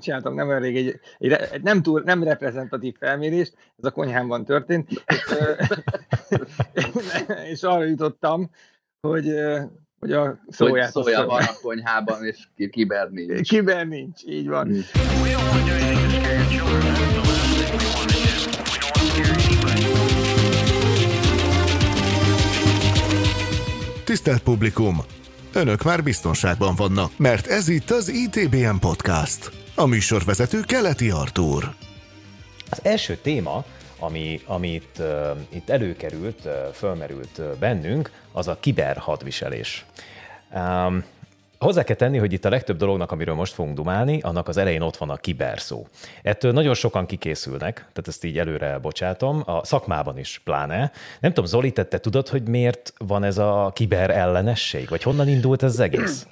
csináltam nem elég egy, egy, egy nem, túl, nem reprezentatív felmérést, ez a konyhámban történt, és, és arra jutottam, hogy, hogy a szóját... Hogy szója van a konyhában, és kiber nincs. Kiber nincs, így van. Tisztelt publikum! Önök már biztonságban vannak, mert ez itt az ITBM Podcast. A műsorvezető Keleti Artúr. Az első téma, ami, amit uh, itt előkerült, uh, fölmerült uh, bennünk, az a kiberhadviselés. Um, Hozzá kell tenni, hogy itt a legtöbb dolognak, amiről most fogunk dumálni, annak az elején ott van a kiber szó. Ettől nagyon sokan kikészülnek, tehát ezt így előre bocsátom, a szakmában is pláne. Nem tudom, Zoli, te, te tudod, hogy miért van ez a kiber ellenesség, vagy honnan indult ez az egész?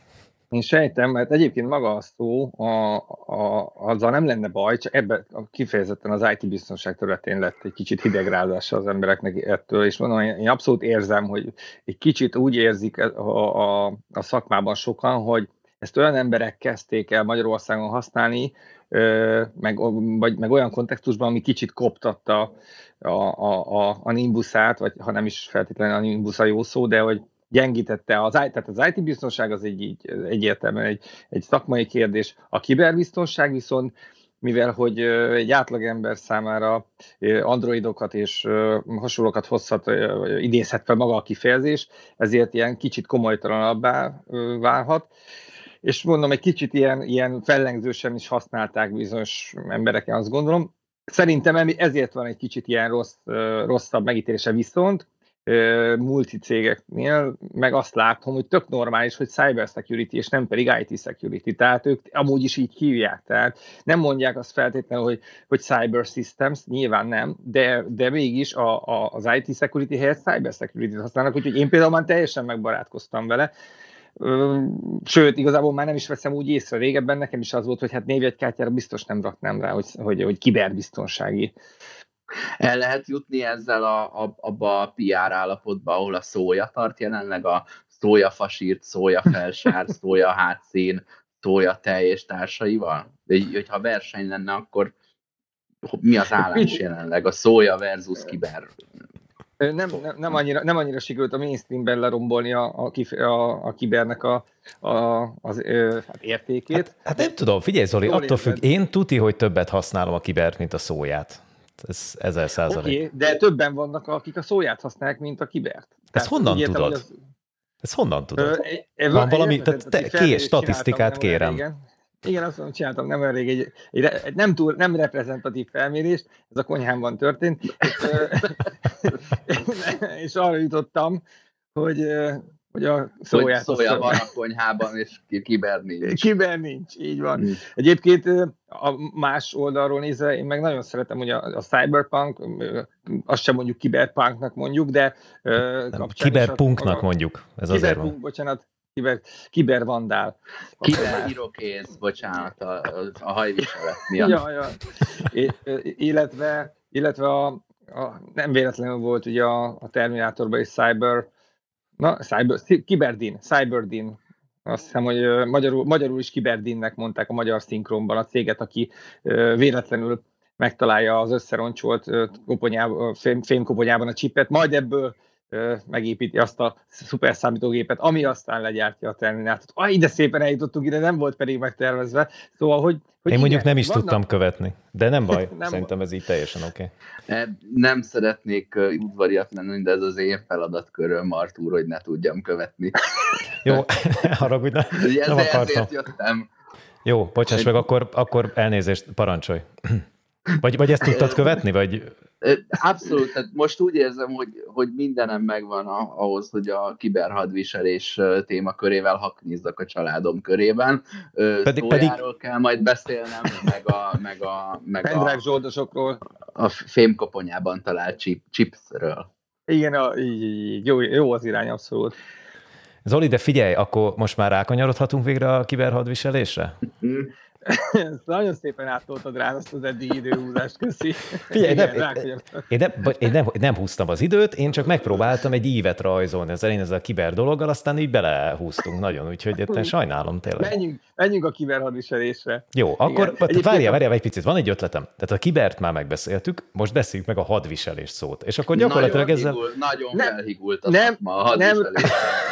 Én sejtem, mert egyébként maga a szó, a, a, azzal nem lenne baj, csak ebben kifejezetten az IT biztonság területén lett egy kicsit hidegrázása az embereknek ettől, és mondom, én abszolút érzem, hogy egy kicsit úgy érzik a, a, a szakmában sokan, hogy ezt olyan emberek kezdték el Magyarországon használni, meg, vagy, meg olyan kontextusban, ami kicsit koptatta a, a, a, a nimbuszát, vagy ha nem is feltétlenül a nimbusz a jó szó, de hogy gyengítette az, tehát az IT biztonság az egy, így, egyértelműen egy, egy szakmai kérdés. A kiberbiztonság viszont mivel hogy egy átlagember számára androidokat és hasonlókat hozhat, idézhet fel maga a kifejezés, ezért ilyen kicsit komolytalanabbá válhat. És mondom, egy kicsit ilyen, ilyen fellengzősen is használták bizonyos emberek, azt gondolom. Szerintem ezért van egy kicsit ilyen rossz, rosszabb megítélése viszont, multicégeknél, meg azt látom, hogy tök normális, hogy cyber security, és nem pedig IT security. Tehát ők amúgy is így hívják. Tehát nem mondják azt feltétlenül, hogy, hogy cyber systems, nyilván nem, de, de mégis a, a, az IT security helyett cyber security-t használnak, úgyhogy én például már teljesen megbarátkoztam vele. Sőt, igazából már nem is veszem úgy észre. Régebben nekem is az volt, hogy hát névjegykártyára biztos nem raknám rá, hogy, hogy, hogy kiberbiztonsági el lehet jutni ezzel a, a, abba a PR állapotba, ahol a szója tart jelenleg, a szója fasírt, szója felsár, szója hátszín, szója tej és társaival? De hogyha verseny lenne, akkor mi az állás jelenleg? A szója versus kiber nem, nem, nem, annyira, nem annyira sikerült a mainstreamben lerombolni a, a, a, a kibernek a, a, az ö, hát értékét. Hát, hát nem tudom, figyelj Zoli, Jól attól függ, én tuti, hogy többet használom a kibert, mint a szóját. Ez ezer százalék. Okay, de többen vannak, akik a szóját használják, mint a kibert. Ezt honnan értem, tudod? Az... Ezt honnan tudod? Ö, Van valami, tehát te, ké, statisztikát kérem. Igen. Igen, azt mondom, csináltam nem elég egy, egy, egy nem, túl, nem reprezentatív felmérést, ez a konyhámban történt, és, és arra jutottam, hogy hogy a szóját... Hogy szója van a konyhában, és kiber nincs. Kiber nincs, így van. Hmm. Egyébként a más oldalról nézve, én meg nagyon szeretem, hogy a, a cyberpunk, azt sem mondjuk kiberpunknak mondjuk, de... Nem, kiberpunknak a, mondjuk, ez azért van. bocsánat, kiber, kibervandál. Kiberhirokész, bocsánat, a, a hajviselet miatt. ja, ja. É, illetve, illetve a, a, nem véletlenül volt ugye a, a Terminátorban is Cyber Na, cyber, Kiberdin, Cyberdin. Azt hiszem, hogy magyarul, magyarul is Kiberdinnek mondták a magyar szinkronban a céget, aki véletlenül megtalálja az összeroncsolt koponyában, fémkoponyában a csipet, majd ebből megépíti azt a szuper számítógépet, ami aztán legyártja a terminátort. Ah, ide szépen eljutottunk, ide nem volt pedig megtervezve. Szóval, hogy, hogy Én igen, mondjuk nem is vannak... tudtam követni, de nem baj, nem szerintem ez így teljesen oké. Okay. Nem szeretnék udvariat lenni, de ez az én feladatköröm, Artúr, hogy ne tudjam követni. Jó, haragudj, ne, nem akartam. Ezért jöttem. Jó, bocsáss meg, akkor, akkor elnézést, parancsolj. Vagy, vagy ezt tudtad követni, vagy... Abszolút, tehát most úgy érzem, hogy, hogy mindenem megvan ahhoz, hogy a kiberhadviselés témakörével haknizzak a családom körében. Pedig, pedig... kell majd beszélnem, meg a... Meg a, meg a zsoldosokról. A fémkoponyában talált chip, chipsről. Igen, a, így, így, jó, jó az irány, abszolút. Zoli, de figyelj, akkor most már rákanyarodhatunk végre a kiberhadviselésre? nagyon szépen átoltad rá azt az eddig időhúzást, köszi. Figyelj, nem, én, én, nem, én nem, nem húztam az időt, én csak megpróbáltam egy ívet rajzolni ezzel, én ezzel a kiber dologgal, aztán így belehúztunk nagyon, úgyhogy etten sajnálom tényleg. Menjünk, menjünk a kiber hadviselésre. Jó, akkor várjál, várjál egy picit, van egy ötletem. Tehát a kibert már megbeszéltük, most beszéljük meg a hadviselés szót. És akkor gyakorlatilag nagyon ezzel... Higul, nagyon nem, felhigult a nem, szakma, a hadviselés. Nem,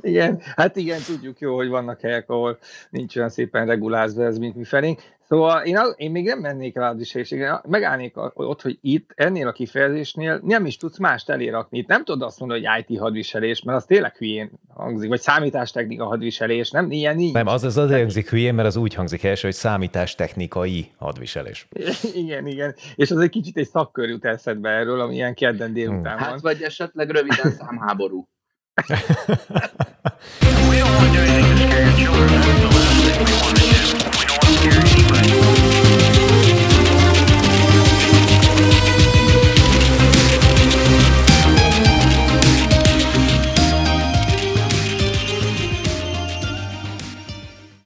igen, hát igen, tudjuk jó, hogy vannak helyek, ahol nincs olyan szépen regulázva ez, mint mi felénk. Szóval én, én még nem mennék el hadviselésre, megállnék ott, hogy itt, ennél a kifejezésnél nem is tudsz mást elérakni. Itt nem tudod azt mondani, hogy IT hadviselés, mert az tényleg hülyén hangzik, vagy számítástechnika hadviselés, nem? Ilyen nincs. Nem, az az azért hangzik hülyén, mert az úgy hangzik első, hogy számítástechnikai hadviselés. igen, igen. És az egy kicsit egy szakkör jut eszedbe erről, ami ilyen kedden délután hmm. van. Hát vagy esetleg röviden számháború. we don't want to do anything to scare your children. That's the last thing we want to do.